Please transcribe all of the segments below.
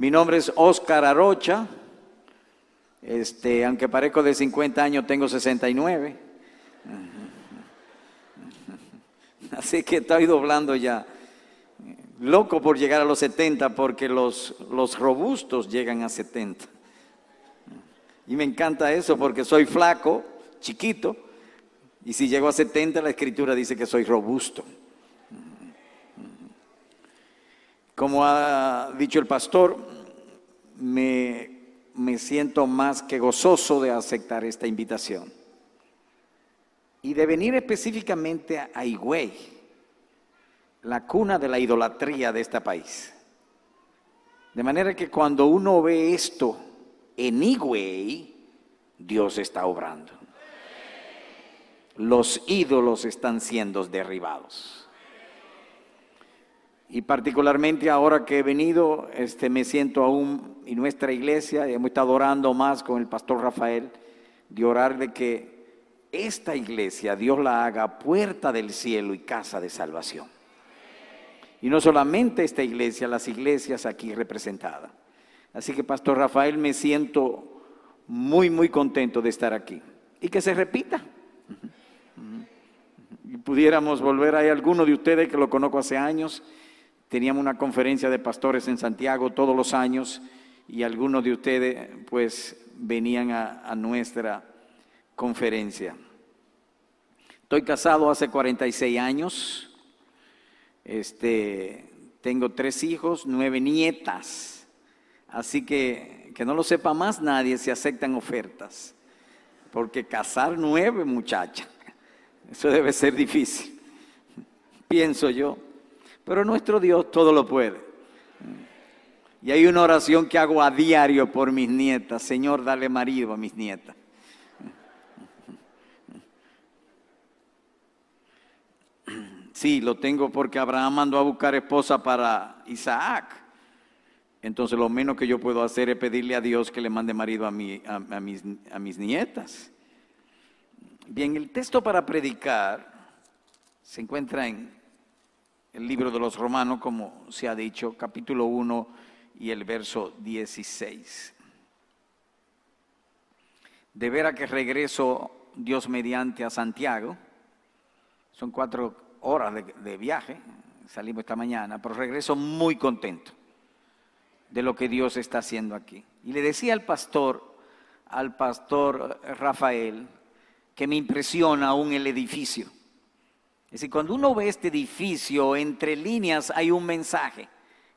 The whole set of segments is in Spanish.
Mi nombre es Oscar Arocha. Este, aunque parezco de 50 años, tengo 69. Así que estoy doblando ya. Loco por llegar a los 70 porque los, los robustos llegan a 70. Y me encanta eso porque soy flaco, chiquito, y si llego a 70 la escritura dice que soy robusto. Como ha dicho el pastor, me, siento más que gozoso de aceptar esta invitación y de venir específicamente a Higüey, la cuna de la idolatría de este país. De manera que cuando uno ve esto en Higüey, Dios está obrando. Los ídolos están siendo derribados. Y particularmente ahora que he venido, este, me siento aún, y nuestra iglesia, hemos estado orando más con el pastor Rafael, de orar de que esta iglesia Dios la haga puerta del cielo y casa de salvación. Y no solamente esta iglesia, las iglesias aquí representadas. Así que, Pastor Rafael, me siento muy, muy contento de estar aquí. Y que se repita. Y pudiéramos volver, hay alguno de ustedes que lo conozco hace años Teníamos una conferencia de pastores en Santiago todos los años y algunos de ustedes pues venían a, nuestra conferencia. Estoy casado hace 46 años. Este, tengo tres hijos, nueve nietas. Así que que no lo sepa más nadie si aceptan ofertas. Porque casar nueve muchachas, eso debe ser difícil. Pienso yo. Pero nuestro Dios todo lo puede. Y hay una oración que hago a diario por mis nietas. Señor, dale marido a mis nietas. Sí, lo tengo porque Abraham mandó a buscar esposa para Isaac. Entonces lo menos que yo puedo hacer es pedirle a Dios que le mande marido a, mis, a mis nietas. Bien, el texto para predicar se encuentra en el libro de los Romanos, como se ha dicho, capítulo 1 y el verso 16. De veras que regreso Dios mediante a Santiago, son cuatro horas de, de viaje, salimos esta mañana, pero regreso muy contento de lo que Dios está haciendo aquí. Y le decía al pastor, al pastor Rafael, que me impresiona aún el edificio. Es decir, cuando uno ve este edificio, entre líneas hay un mensaje.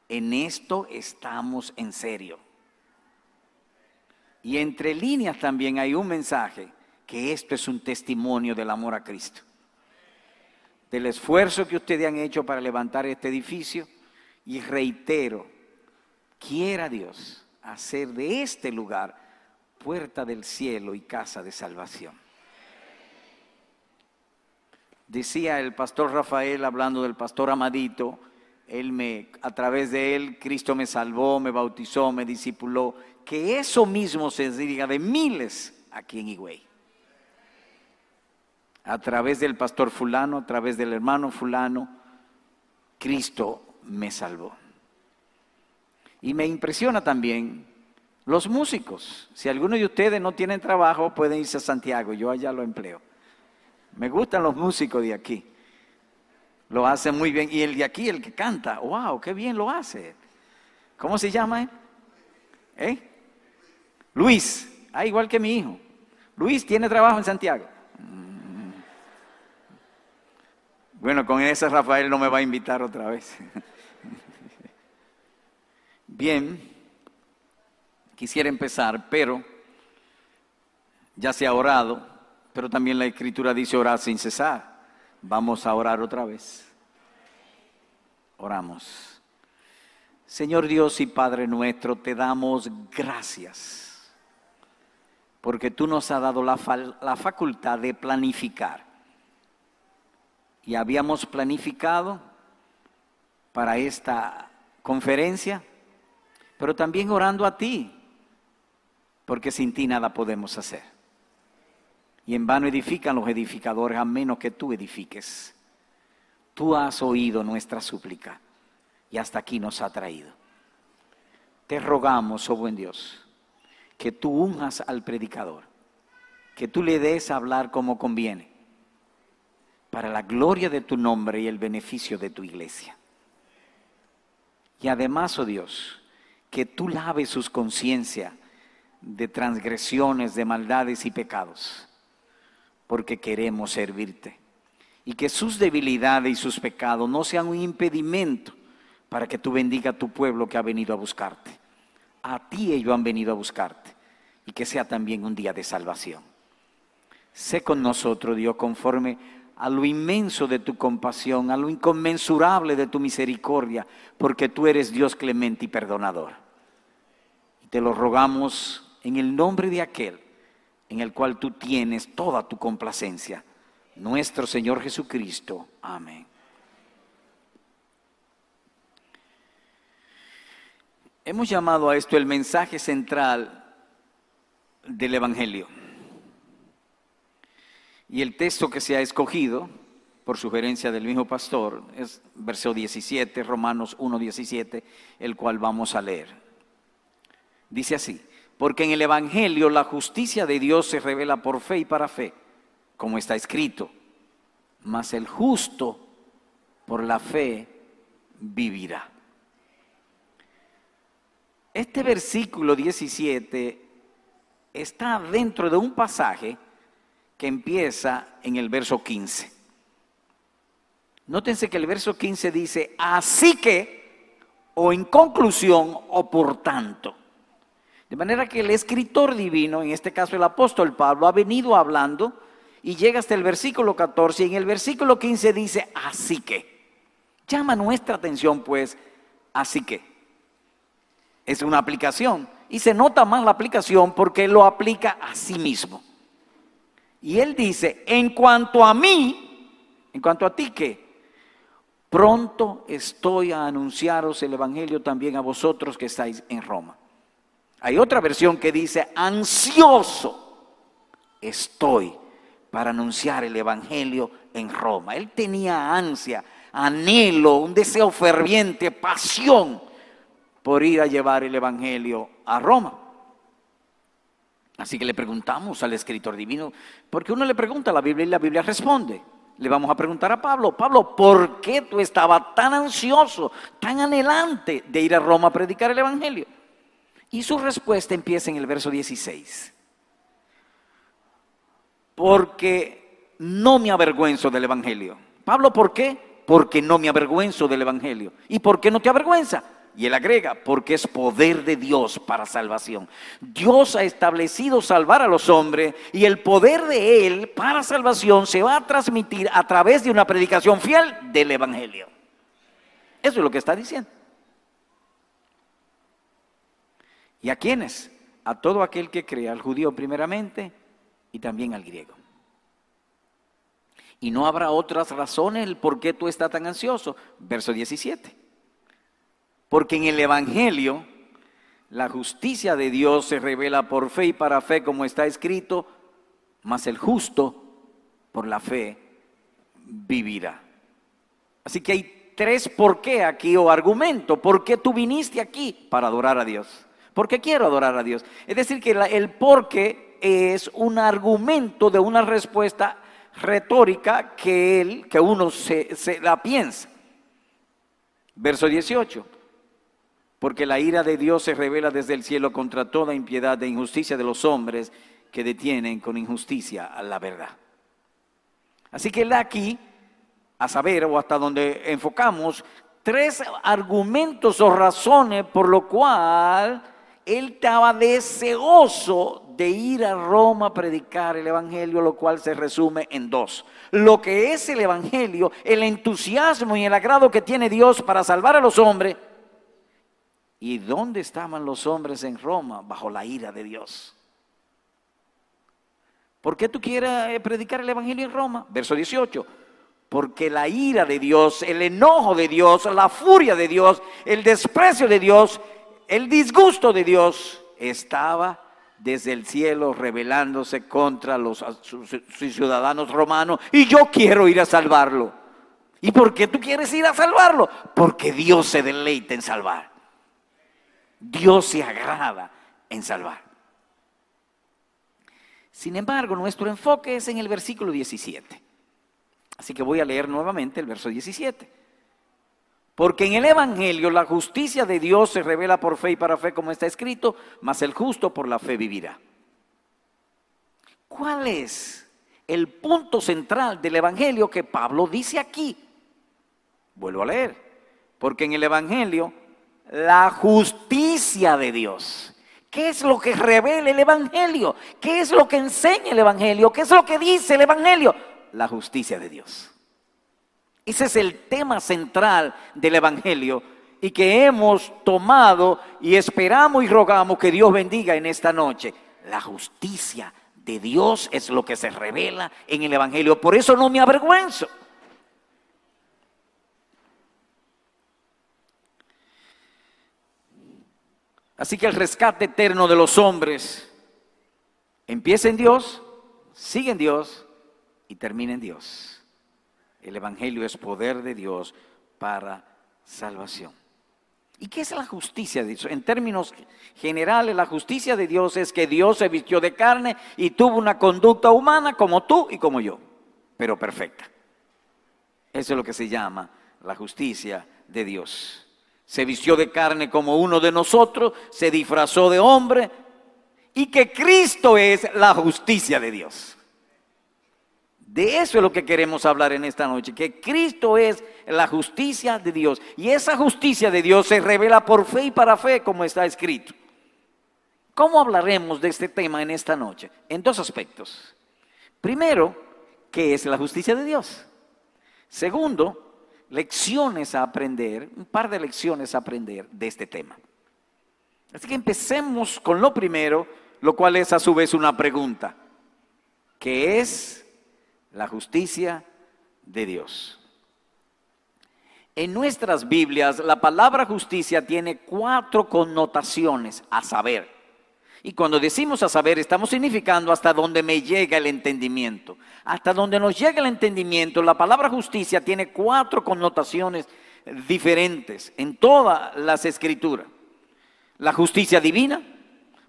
En esto estamos en serio. Y entre líneas también hay un mensaje, que esto es un testimonio del amor a Cristo. Del esfuerzo que ustedes han hecho para levantar este edificio. Y reitero, quiera Dios hacer de este lugar puerta del cielo y casa de salvación. Decía el pastor Rafael hablando del pastor Amadito, él me, a través de él, Cristo me salvó, me bautizó, me discipuló, que eso mismo se diga de miles aquí en Higüey. A través del pastor fulano, a través del hermano fulano, Cristo me salvó. Y me impresiona también los músicos. Si alguno de ustedes no tienen trabajo, pueden irse a Santiago, yo allá lo empleo. Me gustan los músicos de aquí. Lo hacen muy bien. Y el de aquí, el que canta, wow, qué bien lo hace. ¿Cómo se llama? ¿Eh? Luis, ah, igual que mi hijo. Luis tiene trabajo en Santiago. Mm. Bueno, con ese Rafael no me va a invitar otra vez. Bien, quisiera empezar, pero ya se ha orado pero también la escritura dice orar sin cesar. Vamos a orar otra vez. Oramos. Señor Dios y Padre nuestro, te damos gracias porque tú nos has dado la, la facultad de planificar. Y habíamos planificado para esta conferencia, pero también orando a ti, porque sin ti nada podemos hacer. Y en vano edifican los edificadores a menos que tú edifiques. Tú has oído nuestra súplica y hasta aquí nos ha traído. te rogamos, oh buen Dios, que tú unjas al predicador, que tú le des a hablar como conviene, para la gloria de tu nombre y el beneficio de tu iglesia. Y además, oh Dios, que tú laves sus conciencias de transgresiones, de maldades y pecados, porque queremos servirte. Y que sus debilidades y sus pecados no sean un impedimento para que tú bendiga a tu pueblo que ha venido a buscarte. A ti ellos han venido a buscarte. Y que sea también un día de salvación. Sé con nosotros, Dios, conforme a lo inmenso de tu compasión, a lo inconmensurable de tu misericordia, porque tú eres Dios clemente y perdonador. Y te lo rogamos en el nombre de aquel en el cual tú tienes toda tu complacencia, nuestro Señor Jesucristo. Amén. Hemos llamado a esto el mensaje central del Evangelio. Y el texto que se ha escogido, por sugerencia del mismo pastor, es verso 17, Romanos 1, 17, el cual vamos a leer. Dice así, porque en el Evangelio la justicia de Dios se revela por fe y para fe, como está escrito, mas el justo por la fe vivirá. Este versículo 17 está dentro de un pasaje que empieza en el verso 15. Nótense que el verso 15 dice, así que, o en conclusión, o por tanto. De manera que el escritor divino, en este caso el apóstol Pablo, ha venido hablando y llega hasta el versículo 14 y en el versículo 15 dice, así que. Llama nuestra atención pues, así que es una aplicación. Y se nota más la aplicación porque lo aplica a sí mismo. Y él dice, en cuanto a mí, en cuanto a ti que, pronto estoy a anunciaros el Evangelio también a vosotros que estáis en Roma. Hay otra versión que dice, ansioso estoy para anunciar el Evangelio en Roma. Él tenía ansia, anhelo, un deseo ferviente, pasión por ir a llevar el Evangelio a Roma. Así que le preguntamos al escritor divino, porque uno le pregunta a la Biblia y la Biblia responde. Le vamos a preguntar a Pablo, Pablo, ¿por qué tú estabas tan ansioso, tan anhelante de ir a Roma a predicar el Evangelio? Y su respuesta empieza en el verso 16. Porque no me avergüenzo del Evangelio. Pablo, ¿por qué? Porque no me avergüenzo del Evangelio. ¿Y por qué no te avergüenza? Y él agrega, porque es poder de Dios para salvación. Dios ha establecido salvar a los hombres y el poder de Él para salvación se va a transmitir a través de una predicación fiel del Evangelio. Eso es lo que está diciendo. ¿Y a quiénes? A todo aquel que crea, al judío primeramente y también al griego. Y no habrá otras razones el por qué tú estás tan ansioso. Verso 17. Porque en el Evangelio la justicia de Dios se revela por fe y para fe, como está escrito, mas el justo por la fe vivirá. Así que hay tres por qué aquí o argumento. ¿Por qué tú viniste aquí? Para adorar a Dios. Porque quiero adorar a Dios. Es decir, que el por qué es un argumento de una respuesta retórica que, él, que uno se, se la piensa. Verso 18 porque la ira de Dios se revela desde el cielo contra toda impiedad e injusticia de los hombres que detienen con injusticia a la verdad. Así que él aquí, a saber, o hasta donde enfocamos, tres argumentos o razones por lo cual él estaba deseoso de ir a Roma a predicar el Evangelio, lo cual se resume en dos. Lo que es el Evangelio, el entusiasmo y el agrado que tiene Dios para salvar a los hombres, ¿Y dónde estaban los hombres en Roma? Bajo la ira de Dios. ¿Por qué tú quieres eh, predicar el Evangelio en Roma? Verso 18. Porque la ira de Dios, el enojo de Dios, la furia de Dios, el desprecio de Dios, el disgusto de Dios estaba desde el cielo rebelándose contra los ciudadanos romanos y yo quiero ir a salvarlo. ¿Y por qué tú quieres ir a salvarlo? Porque Dios se deleita en salvar. Dios se agrada en salvar. Sin embargo, nuestro enfoque es en el versículo 17. Así que voy a leer nuevamente el verso 17. Porque en el Evangelio la justicia de Dios se revela por fe y para fe, como está escrito, mas el justo por la fe vivirá. ¿Cuál es el punto central del Evangelio que Pablo dice aquí? Vuelvo a leer. Porque en el Evangelio la justicia de Dios. ¿Qué es lo que revela el Evangelio? ¿Qué es lo que enseña el Evangelio? ¿Qué es lo que dice el Evangelio? La justicia de Dios. Ese es el tema central del Evangelio y que hemos tomado y esperamos y rogamos que Dios bendiga en esta noche. La justicia de Dios es lo que se revela en el Evangelio. Por eso no me avergüenzo. Así que el rescate eterno de los hombres empieza en Dios, sigue en Dios y termina en Dios. El Evangelio es poder de Dios para salvación. ¿Y qué es la justicia de Dios? En términos generales, la justicia de Dios es que Dios se vistió de carne y tuvo una conducta humana como tú y como yo, pero perfecta. Eso es lo que se llama la justicia de Dios. Se vistió de carne como uno de nosotros, se disfrazó de hombre y que Cristo es la justicia de Dios. De eso es lo que queremos hablar en esta noche, que Cristo es la justicia de Dios. Y esa justicia de Dios se revela por fe y para fe, como está escrito. ¿Cómo hablaremos de este tema en esta noche? En dos aspectos. Primero, ¿qué es la justicia de Dios? Segundo, lecciones a aprender, un par de lecciones a aprender de este tema. Así que empecemos con lo primero, lo cual es a su vez una pregunta. ¿Qué es la justicia de Dios. En nuestras Biblias la palabra justicia tiene cuatro connotaciones a saber. Y cuando decimos a saber, estamos significando hasta donde me llega el entendimiento. Hasta donde nos llega el entendimiento, la palabra justicia tiene cuatro connotaciones diferentes en todas las escrituras. La justicia divina,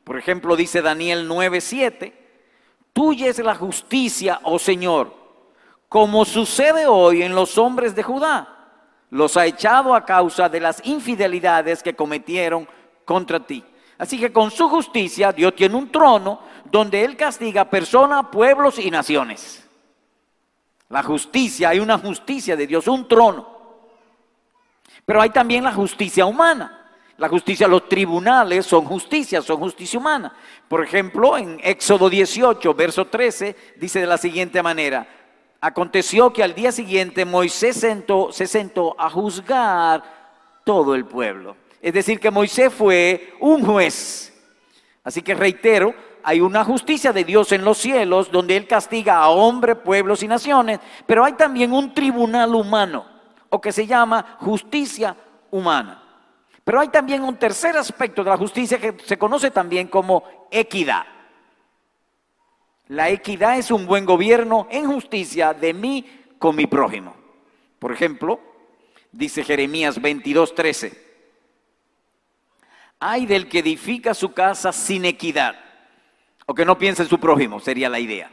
por ejemplo, dice Daniel 9:7, Tuya es la justicia, oh Señor, como sucede hoy en los hombres de Judá. Los ha echado a causa de las infidelidades que cometieron contra ti. Así que con su justicia Dios tiene un trono donde Él castiga personas, pueblos y naciones. La justicia, hay una justicia de Dios, un trono. Pero hay también la justicia humana. La justicia, los tribunales son justicia, son justicia humana. Por ejemplo, en Éxodo 18, verso 13, dice de la siguiente manera, aconteció que al día siguiente Moisés se sentó a juzgar todo el pueblo. Es decir, que Moisés fue un juez. Así que reitero, hay una justicia de Dios en los cielos donde Él castiga a hombres, pueblos y naciones, pero hay también un tribunal humano, o que se llama justicia humana. Pero hay también un tercer aspecto de la justicia que se conoce también como equidad. La equidad es un buen gobierno en justicia de mí con mi prójimo. Por ejemplo, dice Jeremías 22:13, hay del que edifica su casa sin equidad, o que no piensa en su prójimo, sería la idea.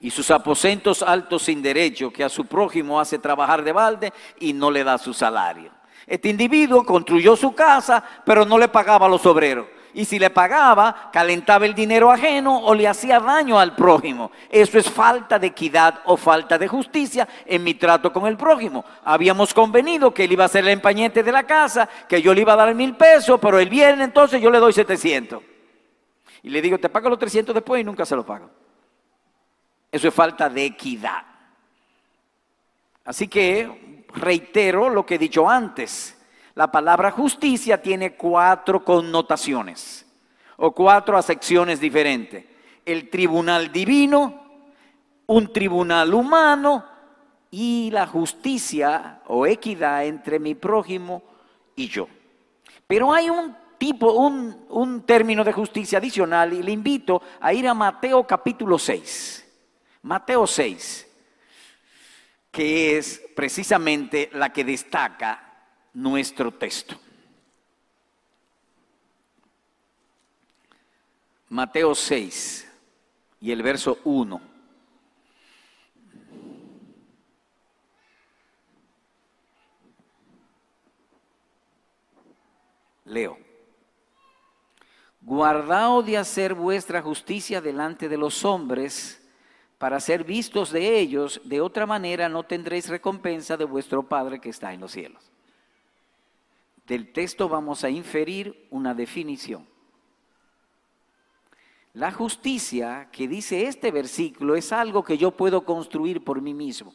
Y sus aposentos altos sin derecho, que a su prójimo hace trabajar de balde y no le da su salario. Este individuo construyó su casa, pero no le pagaba a los obreros. Y si le pagaba, calentaba el dinero ajeno o le hacía daño al prójimo. Eso es falta de equidad o falta de justicia en mi trato con el prójimo. Habíamos convenido que él iba a ser el empañete de la casa, que yo le iba a dar mil pesos, pero el viernes entonces yo le doy 700. Y le digo, te pago los 300 después y nunca se lo pago. Eso es falta de equidad. Así que reitero lo que he dicho antes. La palabra justicia tiene cuatro connotaciones o cuatro acepciones diferentes. El tribunal divino, un tribunal humano y la justicia o equidad entre mi prójimo y yo. Pero hay un tipo, un, un término de justicia adicional y le invito a ir a Mateo capítulo 6. Mateo 6 que es precisamente la que destaca nuestro texto. Mateo 6 y el verso 1. Leo. Guardaos de hacer vuestra justicia delante de los hombres para ser vistos de ellos, de otra manera no tendréis recompensa de vuestro Padre que está en los cielos. Del texto vamos a inferir una definición. La justicia que dice este versículo es algo que yo puedo construir por mí mismo.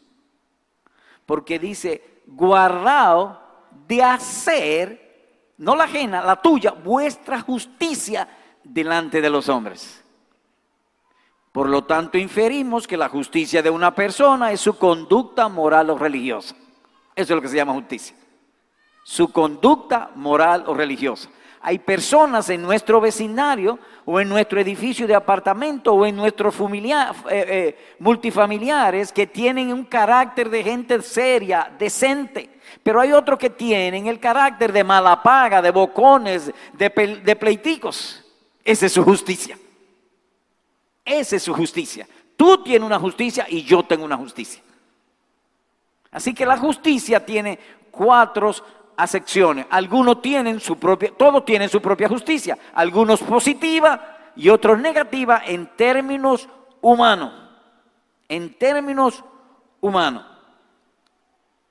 Porque dice, guardado de hacer, no la ajena, la tuya, vuestra justicia delante de los hombres. Por lo tanto, inferimos que la justicia de una persona es su conducta moral o religiosa. Eso es lo que se llama justicia. Su conducta moral o religiosa. Hay personas en nuestro vecindario o en nuestro edificio de apartamento o en nuestros eh, eh, multifamiliares que tienen un carácter de gente seria, decente. Pero hay otros que tienen el carácter de mala paga, de bocones, de, de pleiticos. Esa es su justicia. Esa es su justicia. Tú tienes una justicia y yo tengo una justicia. Así que la justicia tiene cuatro acepciones. Algunos tienen su propia, todos tienen su propia justicia. Algunos positiva y otros negativa en términos humanos. En términos humanos.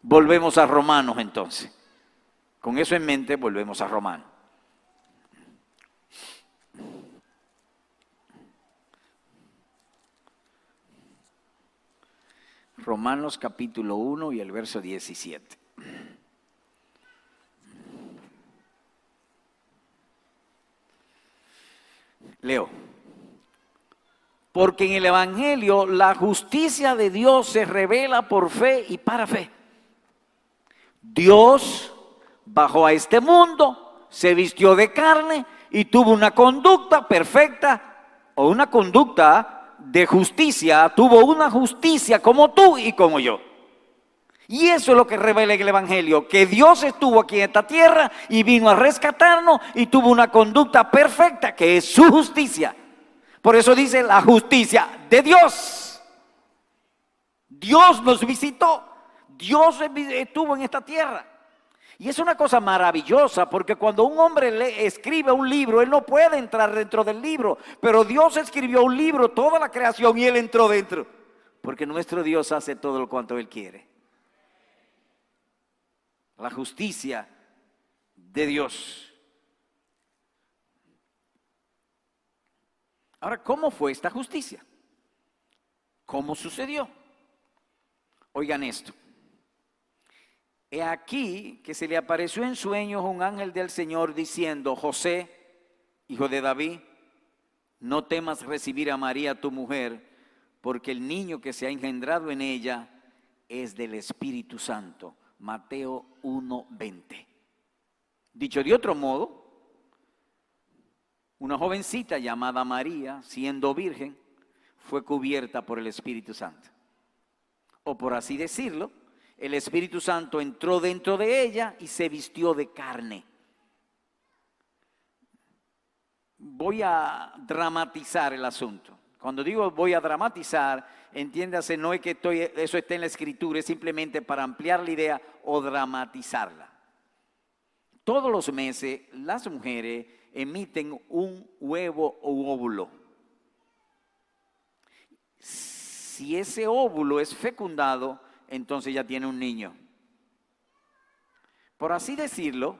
Volvemos a Romanos entonces. Con eso en mente volvemos a Romanos. Romanos capítulo 1 y el verso 17. Leo. Porque en el Evangelio la justicia de Dios se revela por fe y para fe. Dios bajó a este mundo, se vistió de carne y tuvo una conducta perfecta o una conducta de justicia, tuvo una justicia como tú y como yo. Y eso es lo que revela el Evangelio, que Dios estuvo aquí en esta tierra y vino a rescatarnos y tuvo una conducta perfecta, que es su justicia. Por eso dice la justicia de Dios. Dios nos visitó, Dios estuvo en esta tierra. Y es una cosa maravillosa porque cuando un hombre le escribe un libro, él no puede entrar dentro del libro, pero Dios escribió un libro, toda la creación, y él entró dentro. Porque nuestro Dios hace todo lo cuanto él quiere la justicia de Dios. Ahora, ¿cómo fue esta justicia? ¿Cómo sucedió? Oigan esto. He aquí que se le apareció en sueños un ángel del Señor diciendo, José, hijo de David, no temas recibir a María tu mujer, porque el niño que se ha engendrado en ella es del Espíritu Santo Mateo 1:20. Dicho de otro modo, una jovencita llamada María, siendo virgen, fue cubierta por el Espíritu Santo. O por así decirlo, el Espíritu Santo entró dentro de ella y se vistió de carne. Voy a dramatizar el asunto. Cuando digo voy a dramatizar, entiéndase, no es que estoy, eso esté en la escritura, es simplemente para ampliar la idea o dramatizarla. Todos los meses las mujeres emiten un huevo o óvulo. Si ese óvulo es fecundado, entonces ya tiene un niño. Por así decirlo,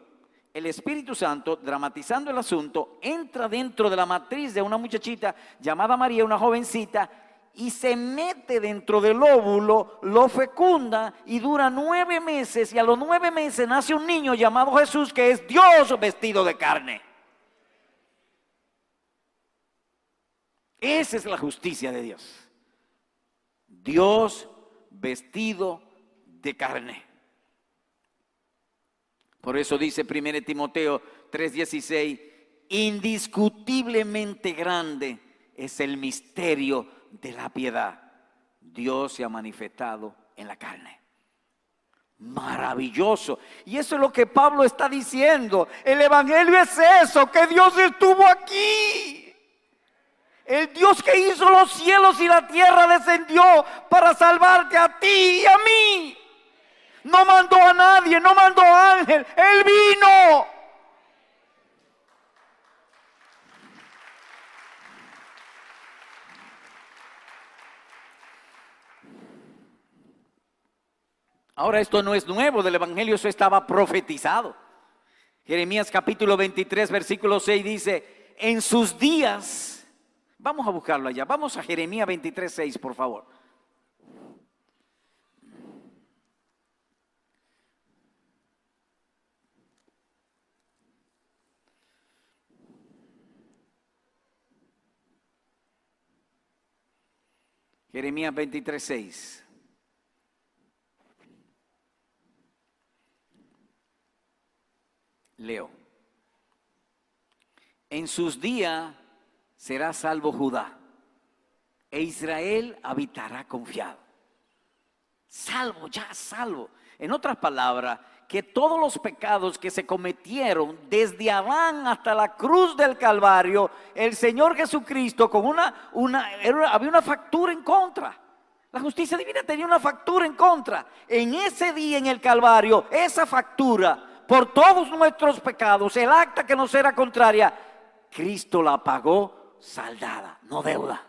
el Espíritu Santo, dramatizando el asunto, entra dentro de la matriz de una muchachita llamada María, una jovencita, y se mete dentro del óvulo, lo fecunda y dura nueve meses y a los nueve meses nace un niño llamado Jesús que es Dios vestido de carne. Esa es la justicia de Dios. Dios vestido de carne. Por eso dice 1 Timoteo 3:16, indiscutiblemente grande es el misterio de la piedad, Dios se ha manifestado en la carne. Maravilloso. Y eso es lo que Pablo está diciendo. El Evangelio es eso, que Dios estuvo aquí. El Dios que hizo los cielos y la tierra descendió para salvarte a ti y a mí. No mandó a nadie, no mandó a ángel, Él vino. Ahora esto no es nuevo del Evangelio, eso estaba profetizado. Jeremías capítulo 23, versículo 6 dice, en sus días, vamos a buscarlo allá, vamos a Jeremías 23, 6, por favor. Jeremías 23, 6. Leo. En sus días será salvo Judá e Israel habitará confiado. Salvo, ya salvo. En otras palabras, que todos los pecados que se cometieron desde Adán hasta la cruz del Calvario, el Señor Jesucristo con una, una había una factura en contra. La justicia divina tenía una factura en contra. En ese día en el Calvario, esa factura por todos nuestros pecados, el acta que nos era contraria, Cristo la pagó saldada, no deuda.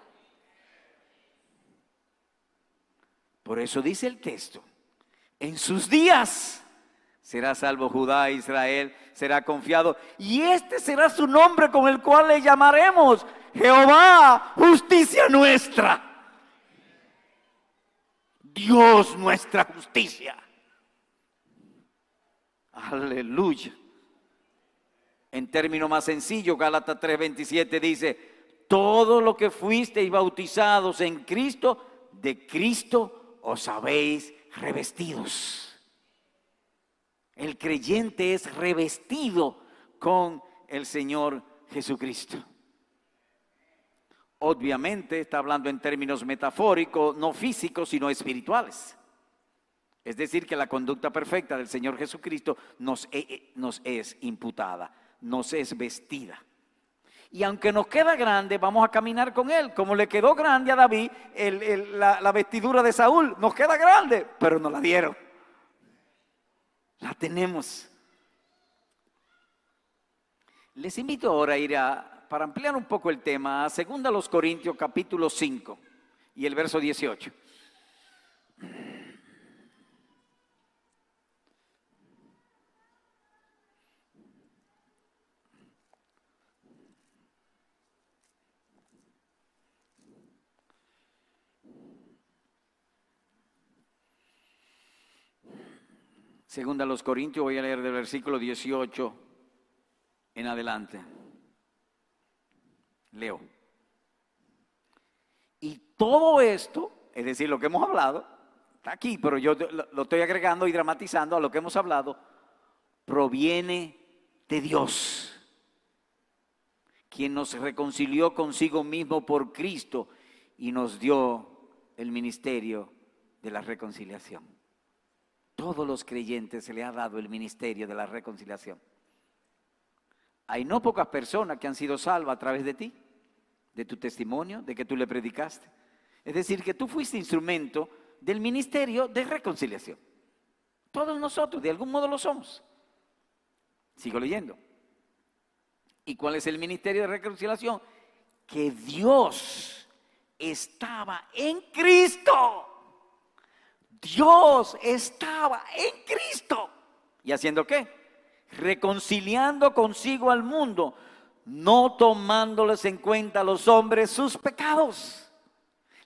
Por eso dice el texto, en sus días será salvo Judá, Israel será confiado, y este será su nombre con el cual le llamaremos Jehová, justicia nuestra. Dios nuestra justicia. Aleluya. En término más sencillo, Gálatas 3:27 dice, todo lo que fuisteis bautizados en Cristo, de Cristo os habéis revestidos. El creyente es revestido con el Señor Jesucristo. Obviamente está hablando en términos metafóricos, no físicos, sino espirituales. Es decir, que la conducta perfecta del Señor Jesucristo nos, e, e, nos es imputada, nos es vestida. Y aunque nos queda grande, vamos a caminar con Él. Como le quedó grande a David la, vestidura de Saúl, nos queda grande, pero nos la dieron. La tenemos. Les invito ahora a ir a, para ampliar un poco el tema, a 2 Corintios capítulo 5 y el verso 18. Segunda a los Corintios, voy a leer del versículo 18 en adelante. Leo. Y todo esto, es decir, lo que hemos hablado, está aquí, pero yo lo estoy agregando y dramatizando a lo que hemos hablado, proviene de Dios, quien nos reconcilió consigo mismo por Cristo y nos dio el ministerio de la reconciliación todos los creyentes se le ha dado el ministerio de la reconciliación. Hay no pocas personas que han sido salvas a través de ti, de tu testimonio, de que tú le predicaste. Es decir, que tú fuiste instrumento del ministerio de reconciliación. Todos nosotros, de algún modo lo somos. Sigo leyendo. ¿Y cuál es el ministerio de reconciliación? Que Dios estaba en Cristo Dios estaba en Cristo. ¿Y haciendo qué? Reconciliando consigo al mundo, no tomándoles en cuenta a los hombres sus pecados.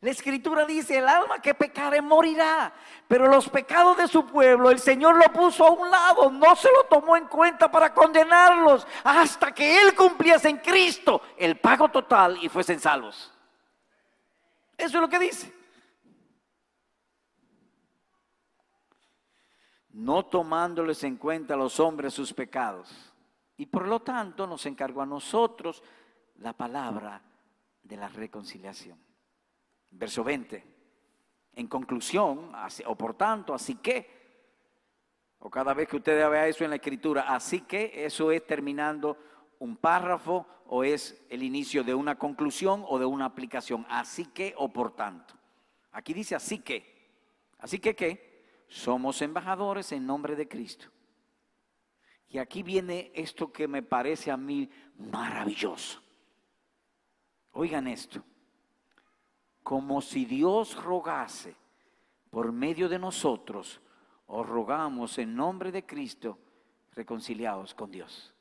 La escritura dice, el alma que pecare morirá, pero los pecados de su pueblo el Señor lo puso a un lado, no se lo tomó en cuenta para condenarlos hasta que Él cumpliese en Cristo el pago total y fuesen salvos. Eso es lo que dice. No tomándoles en cuenta a los hombres sus pecados. Y por lo tanto nos encargó a nosotros la palabra de la reconciliación. Verso 20. En conclusión, o por tanto, así que, o cada vez que usted vea eso en la escritura, así que eso es terminando un párrafo o es el inicio de una conclusión o de una aplicación. Así que o por tanto. Aquí dice así que. Así que qué? Somos embajadores en nombre de Cristo. Y aquí viene esto que me parece a mí maravilloso. Oigan esto. Como si Dios rogase por medio de nosotros, os rogamos en nombre de Cristo, reconciliados con Dios.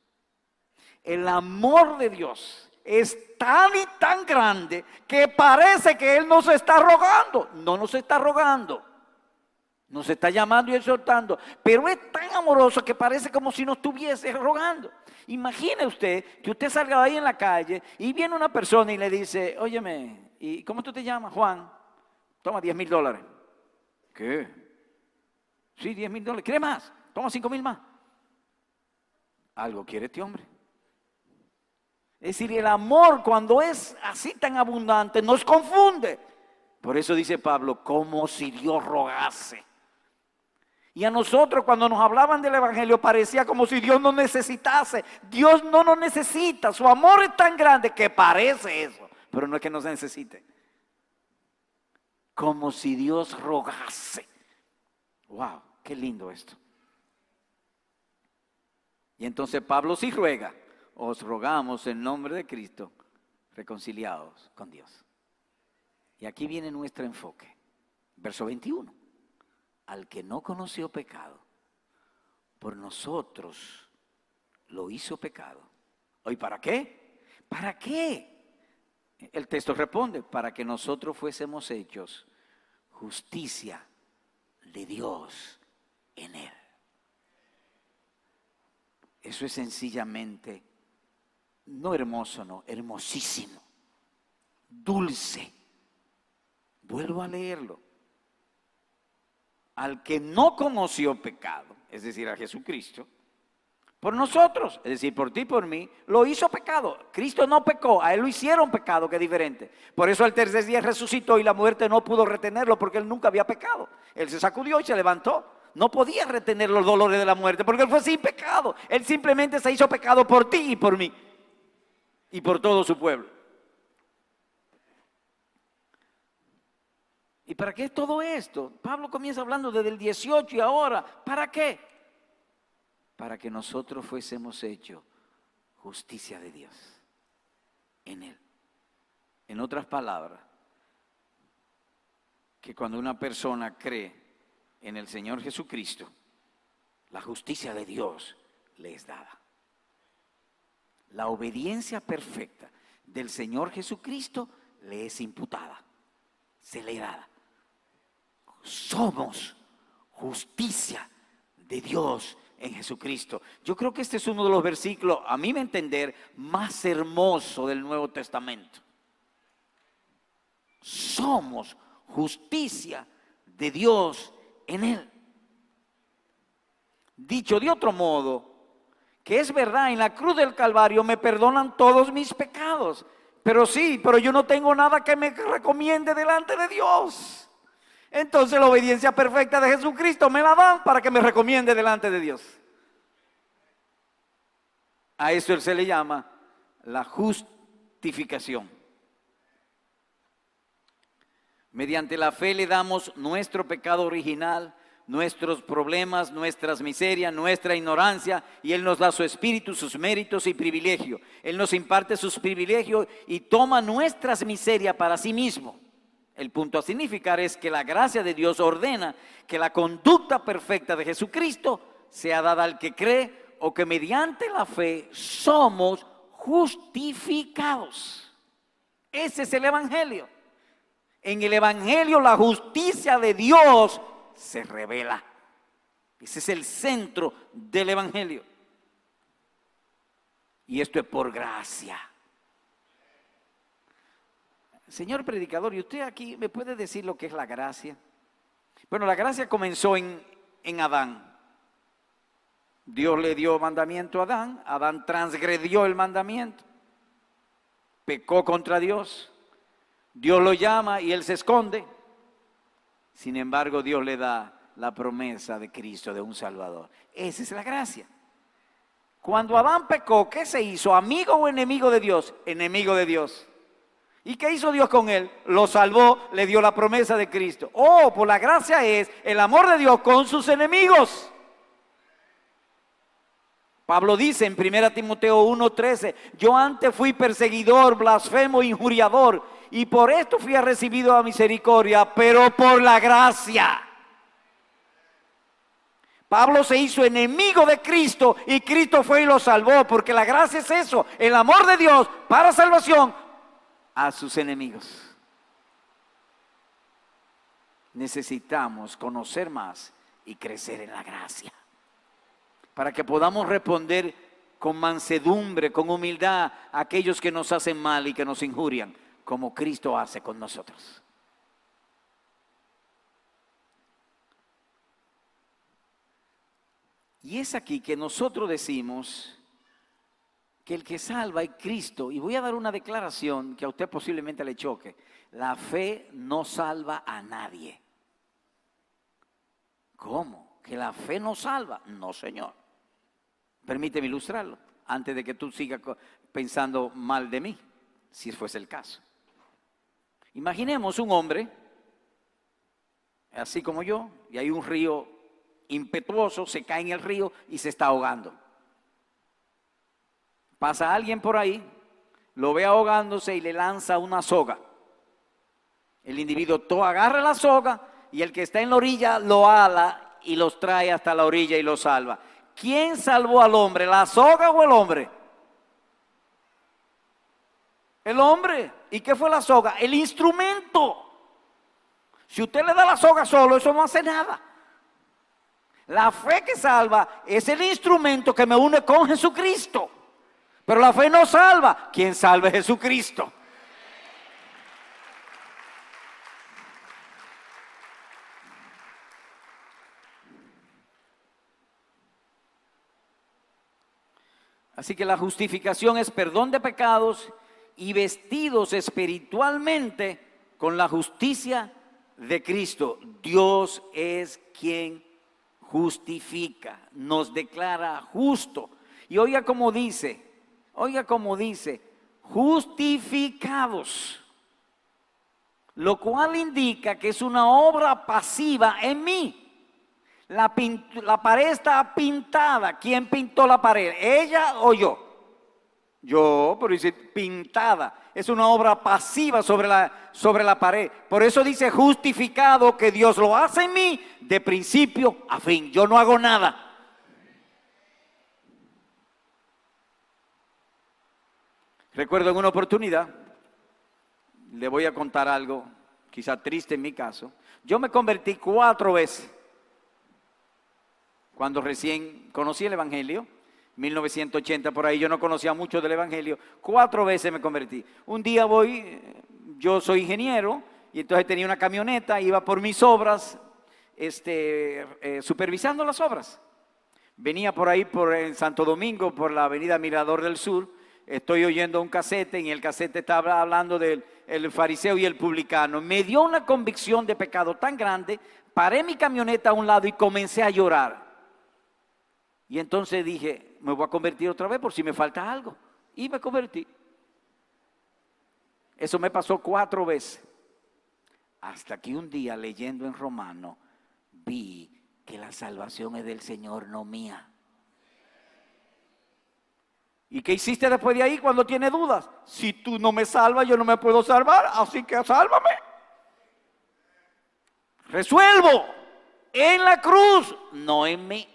El amor de Dios es tan y tan grande que parece que Él nos está rogando. No nos está rogando. Nos está llamando y exhortando. Pero es tan amoroso que parece como si nos estuviese rogando. Imagine usted que usted salga ahí en la calle y viene una persona y le dice, óyeme, ¿y cómo tú te llamas? Juan. Toma 10 mil dólares. ¿Qué? Sí, 10 mil dólares. ¿Quiere más? Toma 5 mil más. Algo quiere este hombre. Es decir, el amor cuando es así tan abundante nos confunde. Por eso dice Pablo, como si Dios rogase. Y a nosotros cuando nos hablaban del Evangelio parecía como si Dios no necesitase. Dios no nos necesita. Su amor es tan grande que parece eso. Pero no es que nos necesite. Como si Dios rogase. Wow, qué lindo esto. Y entonces Pablo sí ruega os rogamos en nombre de Cristo, reconciliados con Dios. Y aquí viene nuestro enfoque. Verso 21. Al que no conoció pecado, por nosotros lo hizo pecado. ¿Hoy para qué? ¿Para qué? El texto responde, para que nosotros fuésemos hechos justicia de Dios en él. Eso es sencillamente no hermoso, no, hermosísimo, dulce. Vuelvo a leerlo. Al que no conoció pecado, es decir, a Jesucristo, por nosotros, es decir, por ti y por mí, lo hizo pecado. Cristo no pecó, a él lo hicieron pecado, que es diferente. Por eso al tercer día resucitó y la muerte no pudo retenerlo porque él nunca había pecado. Él se sacudió y se levantó. No podía retener los dolores de la muerte porque él fue sin pecado. Él simplemente se hizo pecado por ti y por mí y por todo su pueblo. Para qué todo esto? Pablo comienza hablando desde el 18 y ahora. ¿Para qué? Para que nosotros fuésemos hechos justicia de Dios en Él. En otras palabras, que cuando una persona cree en el Señor Jesucristo, la justicia de Dios le es dada la obediencia perfecta del Señor Jesucristo le es imputada, se le. Somos justicia de Dios en Jesucristo. Yo creo que este es uno de los versículos, a mí me entender, más hermoso del Nuevo Testamento. Somos justicia de Dios en Él. Dicho de otro modo, que es verdad, en la cruz del Calvario me perdonan todos mis pecados. Pero sí, pero yo no tengo nada que me recomiende delante de Dios. Entonces la obediencia perfecta de Jesucristo me la dan para que me recomiende delante de Dios. A eso él se le llama la justificación. Mediante la fe le damos nuestro pecado original nuestros problemas, nuestras miserias, nuestra ignorancia, y Él nos da su espíritu, sus méritos y privilegio. Él nos imparte sus privilegios y toma nuestras miserias para sí mismo. El punto a significar es que la gracia de Dios ordena que la conducta perfecta de Jesucristo sea dada al que cree o que mediante la fe somos justificados. Ese es el Evangelio. En el Evangelio la justicia de Dios se revela. Ese es el centro del Evangelio. Y esto es por gracia. Señor predicador, ¿y usted aquí me puede decir lo que es la gracia? Bueno, la gracia comenzó en, en Adán. Dios le dio mandamiento a Adán, Adán transgredió el mandamiento, pecó contra Dios, Dios lo llama y él se esconde. Sin embargo, Dios le da la promesa de Cristo, de un Salvador. Esa es la gracia. Cuando Adán pecó, ¿qué se hizo? ¿Amigo o enemigo de Dios? Enemigo de Dios. ¿Y qué hizo Dios con él? Lo salvó, le dio la promesa de Cristo. Oh, por la gracia es el amor de Dios con sus enemigos. Pablo dice en 1 Timoteo 1:13, yo antes fui perseguidor, blasfemo, injuriador, y por esto fui recibido a misericordia, pero por la gracia. Pablo se hizo enemigo de Cristo y Cristo fue y lo salvó, porque la gracia es eso, el amor de Dios para salvación a sus enemigos. Necesitamos conocer más y crecer en la gracia, para que podamos responder con mansedumbre, con humildad a aquellos que nos hacen mal y que nos injurian, como Cristo hace con nosotros. Y es aquí que nosotros decimos que el que salva es Cristo. Y voy a dar una declaración que a usted posiblemente le choque. La fe no salva a nadie. ¿Cómo? ¿Que la fe no salva? No, Señor. Permíteme ilustrarlo antes de que tú sigas pensando mal de mí, si fuese el caso. Imaginemos un hombre, así como yo, y hay un río impetuoso, se cae en el río y se está ahogando. Pasa alguien por ahí, lo ve ahogándose y le lanza una soga. El individuo agarra la soga y el que está en la orilla lo ala y los trae hasta la orilla y lo salva. ¿Quién salvó al hombre, la soga o el hombre? El hombre. ¿Y qué fue la soga? El instrumento. Si usted le da la soga solo, eso no hace nada. La fe que salva es el instrumento que me une con Jesucristo. Pero la fe no salva. Quien salve es Jesucristo. Así que la justificación es perdón de pecados y vestidos espiritualmente con la justicia de Cristo. Dios es quien justifica, nos declara justo. Y oiga como dice, oiga como dice, justificados. Lo cual indica que es una obra pasiva en mí. La, pared está pintada. ¿Quién pintó la pared? ¿Ella o yo? Yo, pero dice pintada. Es una obra pasiva sobre la, sobre la pared. Por eso dice justificado que Dios lo hace en mí de principio a fin. Yo no hago nada. Recuerdo en una oportunidad, le voy a contar algo, quizá triste en mi caso. Yo me convertí cuatro veces cuando recién conocí el Evangelio 1980 por ahí, yo no conocía mucho del Evangelio, cuatro veces me convertí. Un día voy, yo soy ingeniero, y entonces tenía una camioneta, iba por mis obras, este, eh, supervisando las obras. Venía por ahí, por Santo Domingo, por la avenida Mirador del Sur, estoy oyendo un casete, y el casete estaba hablando del el fariseo y el publicano. Me dio una convicción de pecado tan grande, paré mi camioneta a un lado y comencé a llorar. Y entonces dije, me voy a convertir otra vez por si me falta algo. Y me convertí. Eso me pasó cuatro veces. Hasta que un día leyendo en Romano vi que la salvación es del Señor, no mía. ¿Y qué hiciste después de ahí cuando tiene dudas? Si tú no me salvas, yo no me puedo salvar, así que sálvame. Resuelvo en la cruz, no en mí.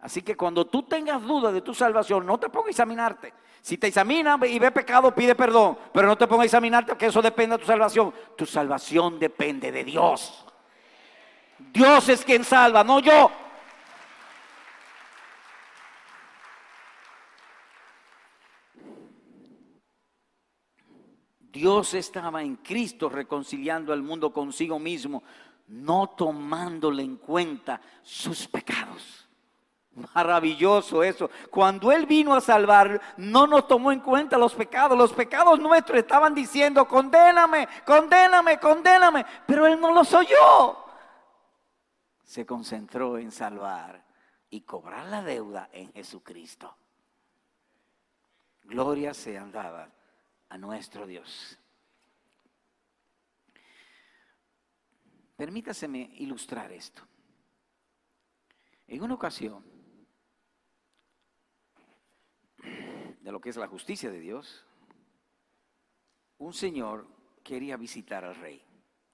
Así que cuando tú tengas dudas de tu salvación, no te pongas a examinarte. Si te examina y ve pecado, pide perdón. Pero no te pongas a examinarte porque eso depende de tu salvación. Tu salvación depende de Dios. Dios es quien salva, no yo. Dios estaba en Cristo reconciliando al mundo consigo mismo, no tomándole en cuenta sus pecados. Maravilloso eso. Cuando Él vino a salvar, no nos tomó en cuenta los pecados. Los pecados nuestros estaban diciendo, condéname, condéname, condéname. Pero Él no los oyó. se concentró en salvar y cobrar la deuda en Jesucristo. Gloria sean dadas a nuestro Dios. Permítaseme ilustrar esto. En una ocasión, de lo que es la justicia de Dios, un señor quería visitar al rey.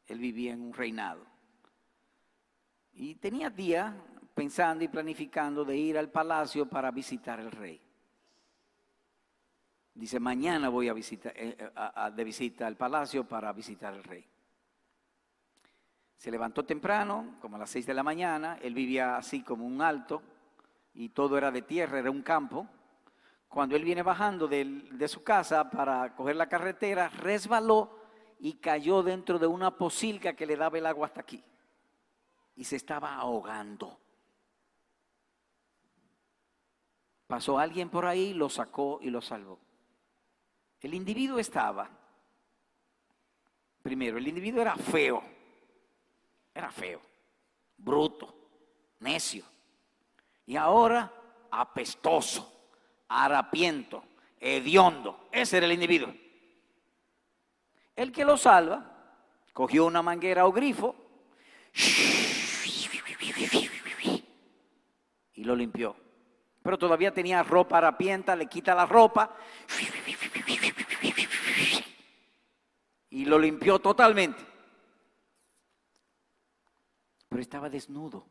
Él vivía en un reinado. Y tenía día pensando y planificando de ir al palacio para visitar al rey. Dice, mañana voy a visitar, eh, eh, de visita al palacio para visitar al rey. Se levantó temprano, como a las seis de la mañana, él vivía así como un alto y todo era de tierra, era un campo. Cuando él viene bajando de, su casa para coger la carretera, resbaló y cayó dentro de una posilga que le daba el agua hasta aquí. Y se estaba ahogando. Pasó alguien por ahí, lo sacó y lo salvó. El individuo estaba, primero, el individuo era feo, era feo, bruto, necio. Y ahora apestoso, harapiento, hediondo. Ese era el individuo. El que lo salva, cogió una manguera o grifo y lo limpió. Pero todavía tenía ropa harapienta, le quita la ropa y lo limpió totalmente pero estaba desnudo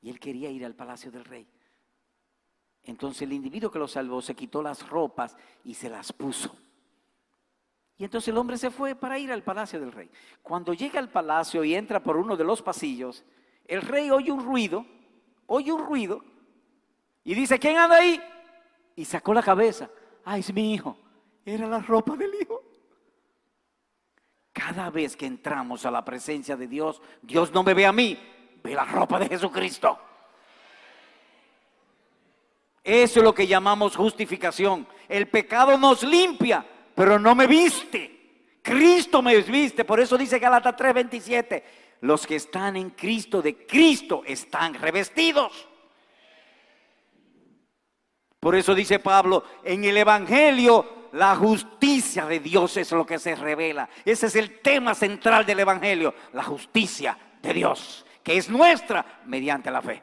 y él quería ir al palacio del rey. Entonces el individuo que lo salvó se quitó las ropas y se las puso. Y entonces el hombre se fue para ir al palacio del rey. Cuando llega al palacio y entra por uno de los pasillos, el rey oye un ruido, oye un ruido y dice, ¿quién anda ahí? Y sacó la cabeza. Ah, es mi hijo. Era la ropa del hijo. Cada vez que entramos a la presencia de Dios, Dios no me ve a mí, ve la ropa de Jesucristo. Eso es lo que llamamos justificación. El pecado nos limpia, pero no me viste. Cristo me viste. Por eso dice Galata 3:27. Los que están en Cristo, de Cristo, están revestidos. Por eso dice Pablo, en el Evangelio la justicia de Dios es lo que se revela. Ese es el tema central del Evangelio, la justicia de Dios que es nuestra mediante la fe.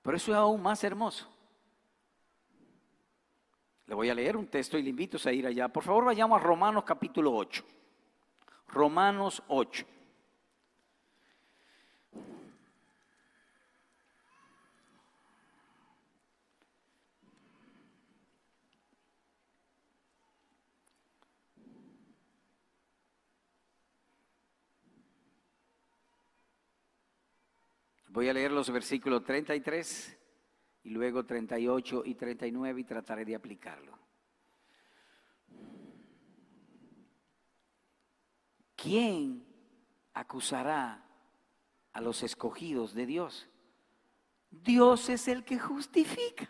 Pero eso es aún más hermoso. Le voy a leer un texto y le invito a ir allá. Por favor, vayamos a Romanos capítulo 8. Romanos 8. Voy a leer los versículos 33 y luego 38 y 39 y trataré de aplicarlo. ¿Quién acusará a los escogidos de Dios? Dios es el que justifica.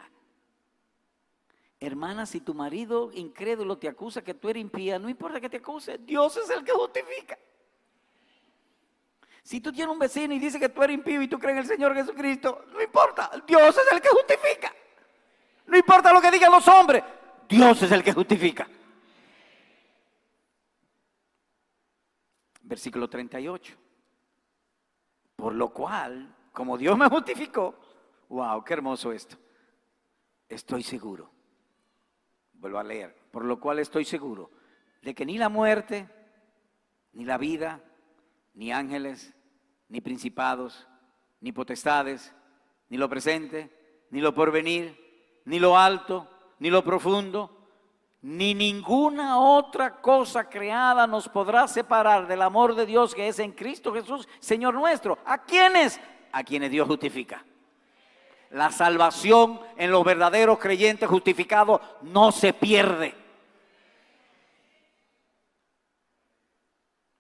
Hermana, si tu marido incrédulo te acusa que tú eres impía, no importa que te acuse, Dios es el que justifica. Si tú tienes un vecino y dice que tú eres impío y tú crees en el Señor Jesucristo, no importa, Dios es el que justifica. No importa lo que digan los hombres, Dios es el que justifica. Versículo 38. Por lo cual, como Dios me justificó, wow, qué hermoso esto. Estoy seguro. Vuelvo a leer. Por lo cual estoy seguro de que ni la muerte, ni la vida, ni ángeles, ni principados, ni potestades, ni lo presente, ni lo porvenir, ni lo alto, ni lo profundo, ni ninguna otra cosa creada nos podrá separar del amor de Dios que es en Cristo Jesús, Señor nuestro. ¿A quiénes? A quienes Dios justifica. La salvación en los verdaderos creyentes justificados no se pierde.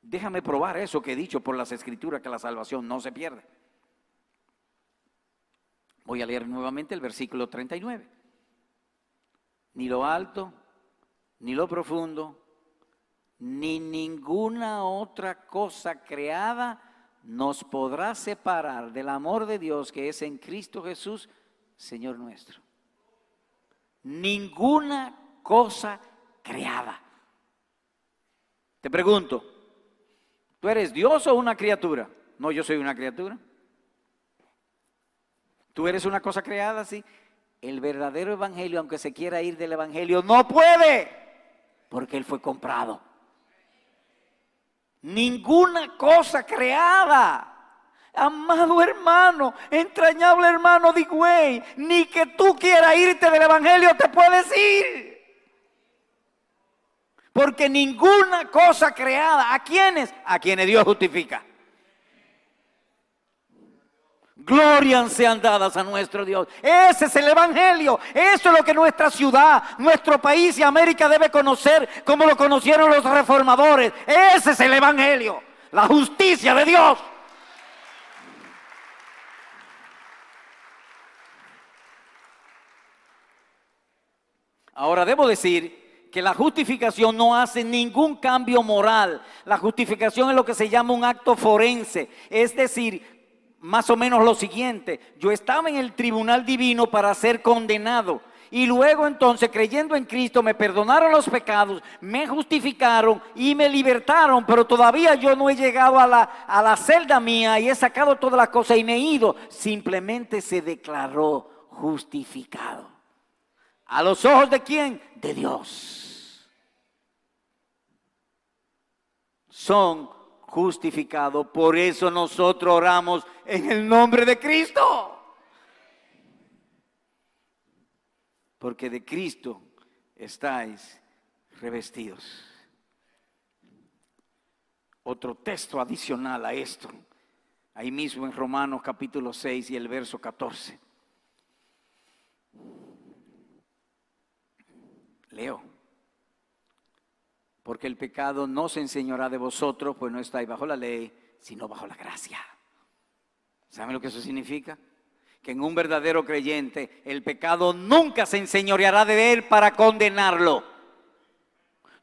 Déjame probar eso que he dicho por las escrituras, que la salvación no se pierde. Voy a leer nuevamente el versículo 39. Ni lo alto, ni lo profundo, ni ninguna otra cosa creada nos podrá separar del amor de Dios que es en Cristo Jesús, Señor nuestro. Ninguna cosa creada. Te pregunto, ¿tú eres Dios o una criatura? No, yo soy una criatura. ¿Tú eres una cosa creada? Sí. El verdadero evangelio, aunque se quiera ir del evangelio, no puede, porque él fue comprado. Ninguna cosa creada. Amado hermano, entrañable hermano de güey, ni que tú quieras irte del Evangelio te puedes ir. Porque ninguna cosa creada, ¿a quiénes? A quienes Dios justifica. Glorias sean dadas a nuestro Dios. Ese es el Evangelio. Eso es lo que nuestra ciudad, nuestro país y América debe conocer como lo conocieron los reformadores. Ese es el Evangelio. La justicia de Dios. Ahora debo decir que la justificación no hace ningún cambio moral. La justificación es lo que se llama un acto forense. Es decir, más o menos lo siguiente, yo estaba en el tribunal divino para ser condenado. Y luego entonces, creyendo en Cristo, me perdonaron los pecados, me justificaron y me libertaron, pero todavía yo no he llegado a la, a la celda mía y he sacado todas las cosas y me he ido. Simplemente se declaró justificado. ¿A los ojos de quién? De Dios. Son justificado. Por eso nosotros oramos en el nombre de Cristo. Porque de Cristo estáis revestidos. Otro texto adicional a esto, ahí mismo en Romanos capítulo 6 y el verso 14. Leo porque el pecado no se enseñará de vosotros, pues no estáis bajo la ley, sino bajo la gracia. ¿Saben lo que eso significa? Que en un verdadero creyente el pecado nunca se enseñoreará de él para condenarlo.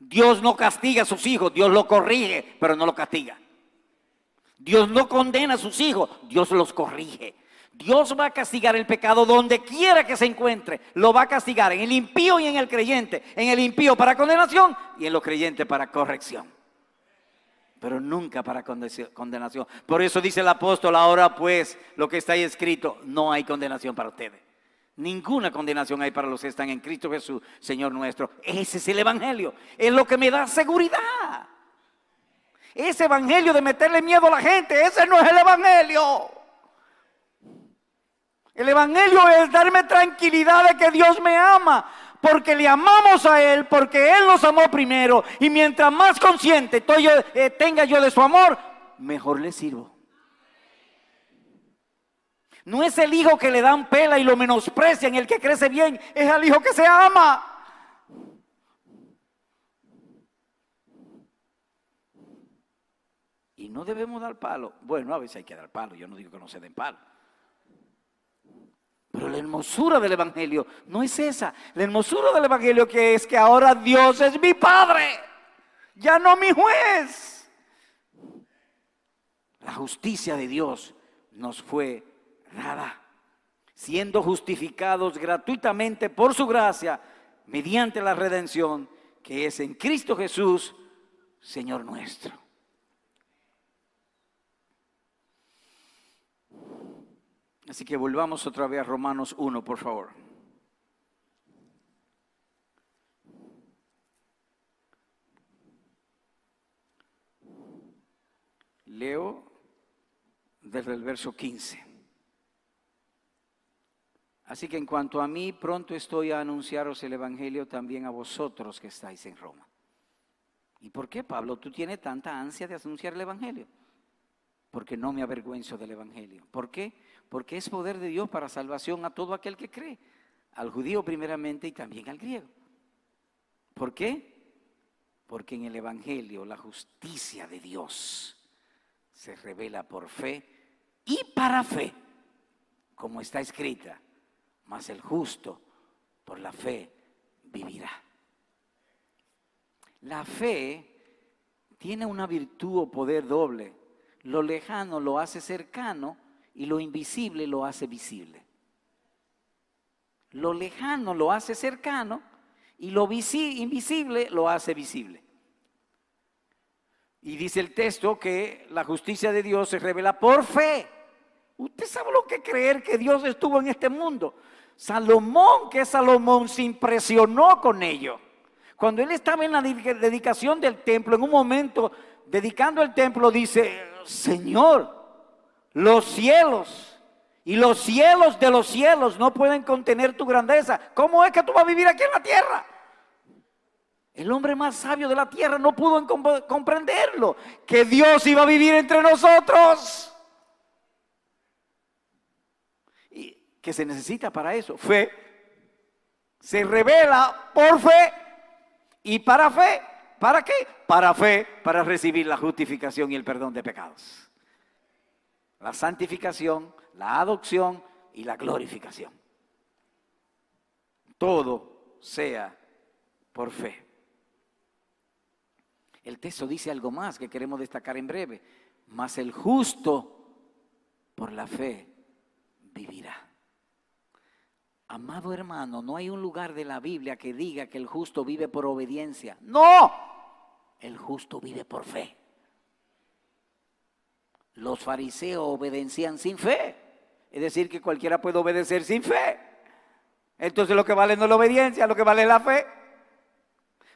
Dios no castiga a sus hijos, Dios lo corrige, pero no lo castiga. Dios no condena a sus hijos, Dios los corrige. Dios va a castigar el pecado donde quiera que se encuentre. Lo va a castigar en el impío y en el creyente. En el impío para condenación y en los creyentes para corrección. Pero nunca para condenación. Por eso dice el apóstol, ahora pues lo que está ahí escrito, no hay condenación para ustedes. Ninguna condenación hay para los que están en Cristo Jesús, Señor nuestro. Ese es el Evangelio. Es lo que me da seguridad. Ese Evangelio de meterle miedo a la gente, ese no es el Evangelio. El Evangelio es darme tranquilidad de que Dios me ama, porque le amamos a Él, porque Él nos amó primero, y mientras más consciente eh, tenga yo de su amor, mejor le sirvo. No es el hijo que le dan pela y lo menosprecian, el que crece bien, es el hijo que se ama. Y no debemos dar palo. Bueno, a veces hay que dar palo, yo no digo que no se den palo. Pero la hermosura del Evangelio no es esa. La hermosura del Evangelio que es que ahora Dios es mi Padre, ya no mi juez. La justicia de Dios nos fue dada, siendo justificados gratuitamente por su gracia mediante la redención que es en Cristo Jesús, Señor nuestro. Así que volvamos otra vez a Romanos 1, por favor. Leo desde el verso 15. Así que en cuanto a mí, pronto estoy a anunciaros el Evangelio también a vosotros que estáis en Roma. ¿Y por qué, Pablo, tú tienes tanta ansia de anunciar el Evangelio? Porque no me avergüenzo del Evangelio. ¿Por qué? Porque es poder de Dios para salvación a todo aquel que cree, al judío primeramente y también al griego. ¿Por qué? Porque en el Evangelio la justicia de Dios se revela por fe y para fe, como está escrita, mas el justo por la fe vivirá. La fe tiene una virtud o poder doble. Lo lejano lo hace cercano y lo invisible lo hace visible. Lo lejano lo hace cercano y lo invisible lo hace visible. Y dice el texto que la justicia de Dios se revela por fe. Usted sabe lo que creer que Dios estuvo en este mundo. Salomón, que Salomón, se impresionó con ello. Cuando él estaba en la dedicación del templo, en un momento dedicando el templo, dice, Señor, los cielos y los cielos de los cielos no pueden contener tu grandeza. ¿Cómo es que tú vas a vivir aquí en la tierra? El hombre más sabio de la tierra no pudo comprenderlo, que Dios iba a vivir entre nosotros. ¿Y qué se necesita para eso? Fe. Se revela por fe y para fe. ¿Para qué? Para fe, para recibir la justificación y el perdón de pecados. La santificación, la adopción y la glorificación. Todo sea por fe. El texto dice algo más que queremos destacar en breve. Mas el justo por la fe vivirá. Amado hermano, no hay un lugar de la Biblia que diga que el justo vive por obediencia. No, el justo vive por fe. Los fariseos obedecían sin fe. Es decir, que cualquiera puede obedecer sin fe. Entonces lo que vale no es la obediencia, lo que vale es la fe.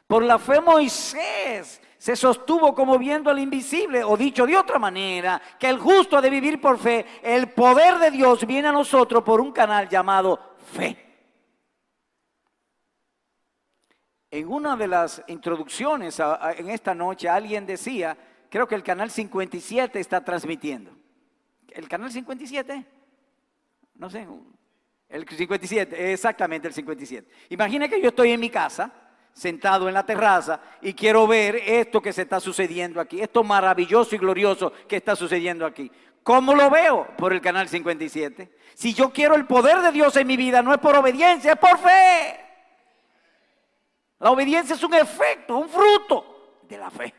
Por la fe Moisés se sostuvo como viendo al invisible, o dicho de otra manera, que el justo ha de vivir por fe, el poder de Dios viene a nosotros por un canal llamado fe. En una de las introducciones en esta noche alguien decía, creo que el canal 57 está transmitiendo. ¿El canal 57? No sé, el 57, exactamente el 57. Imagina que yo estoy en mi casa sentado en la terraza y quiero ver esto que se está sucediendo aquí, esto maravilloso y glorioso que está sucediendo aquí. ¿Cómo lo veo? Por el canal 57. Si yo quiero el poder de Dios en mi vida, no es por obediencia, es por fe. La obediencia es un efecto, un fruto de la fe.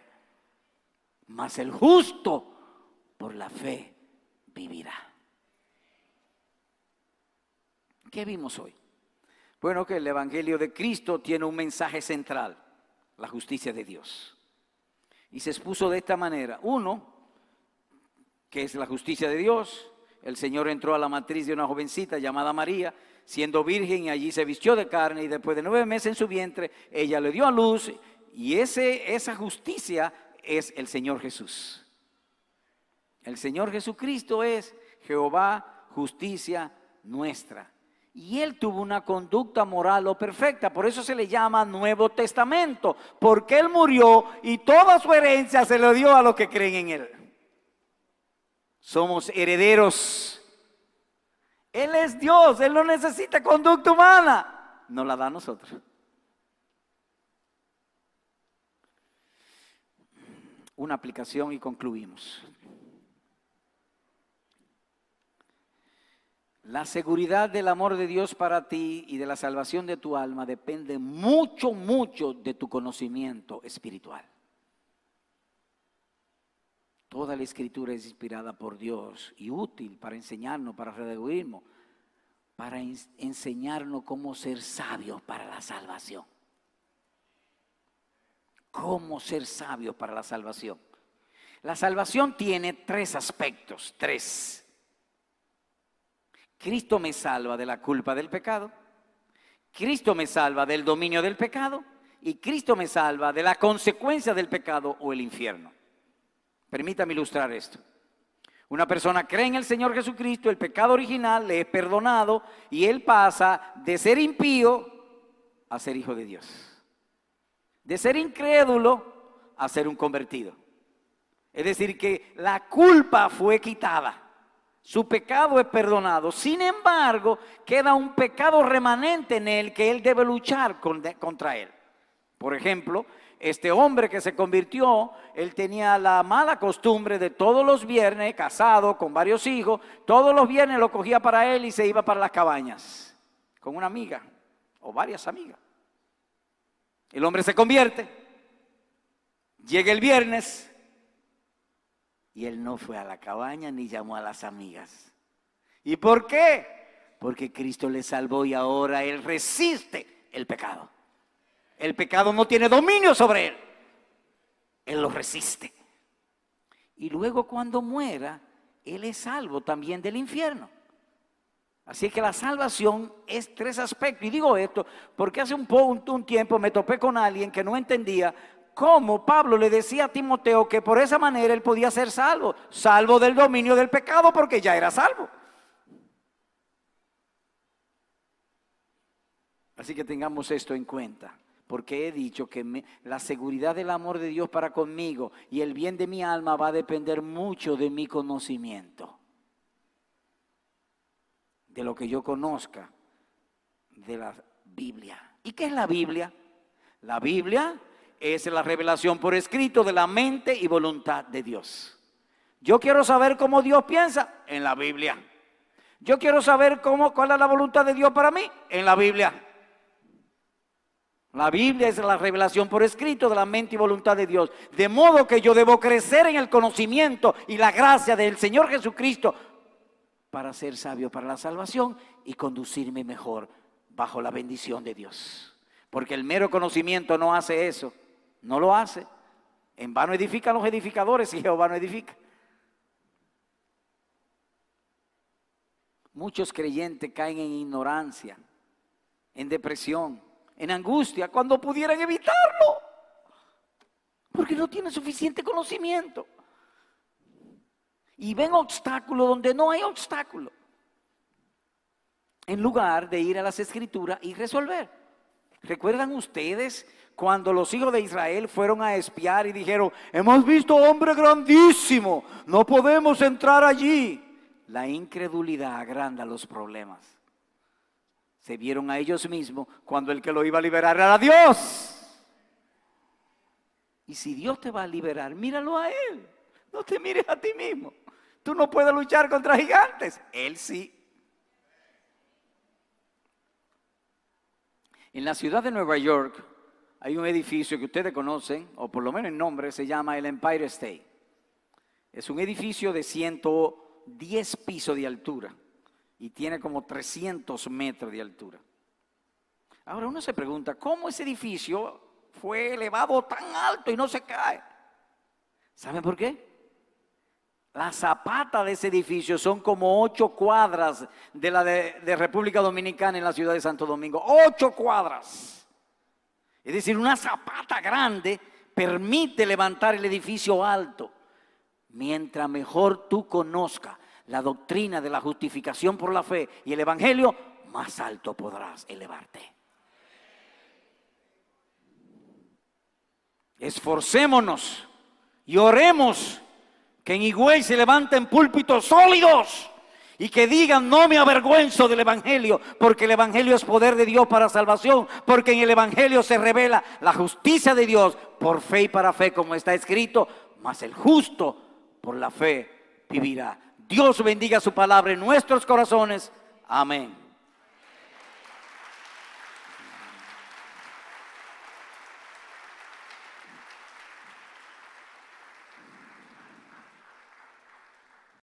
Mas el justo por la fe vivirá. ¿Qué vimos hoy? Bueno, que el Evangelio de Cristo tiene un mensaje central, la justicia de Dios. Y se expuso de esta manera. Uno, que es la justicia de Dios. El Señor entró a la matriz de una jovencita llamada María, siendo virgen, y allí se vistió de carne, y después de nueve meses en su vientre, ella le dio a luz, y ese, esa justicia es el Señor Jesús. El Señor Jesucristo es Jehová, justicia nuestra. Y él tuvo una conducta moral o perfecta, por eso se le llama Nuevo Testamento, porque él murió y toda su herencia se le dio a los que creen en él. Somos herederos. Él es Dios, él no necesita conducta humana, nos la da a nosotros. Una aplicación y concluimos. La seguridad del amor de Dios para ti y de la salvación de tu alma depende mucho, mucho de tu conocimiento espiritual. Toda la escritura es inspirada por Dios y útil para enseñarnos, para redarguirnos, para enseñarnos cómo ser sabios para la salvación. Cómo ser sabios para la salvación. La salvación tiene tres aspectos, tres. Cristo me salva de la culpa del pecado, Cristo me salva del dominio del pecado y Cristo me salva de la consecuencia del pecado o el infierno. Permítame ilustrar esto. Una persona cree en el Señor Jesucristo, el pecado original le es perdonado y él pasa de ser impío a ser hijo de Dios. De ser incrédulo a ser un convertido. Es decir, que la culpa fue quitada. Su pecado es perdonado. Sin embargo, queda un pecado remanente en él que él debe luchar contra él. Por ejemplo, este hombre que se convirtió, él tenía la mala costumbre de todos los viernes, casado con varios hijos, todos los viernes lo cogía para él y se iba para las cabañas con una amiga o varias amigas. El hombre se convierte Llega el viernes y él no fue a la cabaña ni llamó a las amigas. ¿Y por qué? Porque Cristo le salvó y ahora él resiste el pecado. El pecado no tiene dominio sobre él. Él lo resiste. Y luego cuando muera, él es salvo también del infierno. Así que la salvación es tres aspectos. Y digo esto porque hace un, un tiempo me topé con alguien que no entendía cómo Pablo le decía a Timoteo que por esa manera él podía ser salvo, salvo del dominio del pecado porque ya era salvo. Así que tengamos esto en cuenta, porque he dicho que la seguridad del amor de Dios para conmigo y el bien de mi alma va a depender mucho de mi conocimiento, de lo que yo conozca de la Biblia. ¿Y qué es la Biblia? La Biblia es la revelación por escrito de la mente y voluntad de Dios. Yo quiero saber cómo Dios piensa en la Biblia. Yo quiero saber cómo, cuál es la voluntad de Dios para mí en la Biblia. La Biblia es la revelación por escrito de la mente y voluntad de Dios. De modo que yo debo crecer en el conocimiento y la gracia del Señor Jesucristo para ser sabio para la salvación y conducirme mejor bajo la bendición de Dios. Porque el mero conocimiento no hace eso. No lo hace. En vano edifican los edificadores y Jehová no edifica. Muchos creyentes caen en ignorancia, en depresión en angustia, cuando pudieran evitarlo. Porque no tienen suficiente conocimiento. Y ven obstáculos donde no hay obstáculo. En lugar de ir a las escrituras y resolver. ¿Recuerdan ustedes cuando los hijos de Israel fueron a espiar y dijeron, hemos visto hombre grandísimo, no podemos entrar allí? La incredulidad agranda los problemas se vieron a ellos mismos cuando el que lo iba a liberar era Dios. Y si Dios te va a liberar, míralo a Él. No te mires a ti mismo. Tú no puedes luchar contra gigantes. Él sí. En la ciudad de Nueva York hay un edificio que ustedes conocen, o por lo menos el nombre, se llama el Empire State. Es un edificio de 110 pisos de altura y tiene como 300 metros de altura. Ahora uno se pregunta, ¿cómo ese edificio fue elevado tan alto y no se cae? ¿Saben por qué? La zapata de ese edificio son como ocho cuadras de la de, República Dominicana en la ciudad de Santo Domingo. Ocho cuadras. Es decir, una zapata grande permite levantar el edificio alto. Mientras mejor tú conozcas la doctrina de la justificación por la fe y el Evangelio, más alto podrás elevarte. Esforcémonos y oremos que en Higüey se levanten púlpitos sólidos y que digan, no me avergüenzo del Evangelio, porque el Evangelio es poder de Dios para salvación, porque en el Evangelio se revela la justicia de Dios por fe y para fe, como está escrito, mas el justo por la fe vivirá. Dios bendiga su palabra en nuestros corazones. Amén.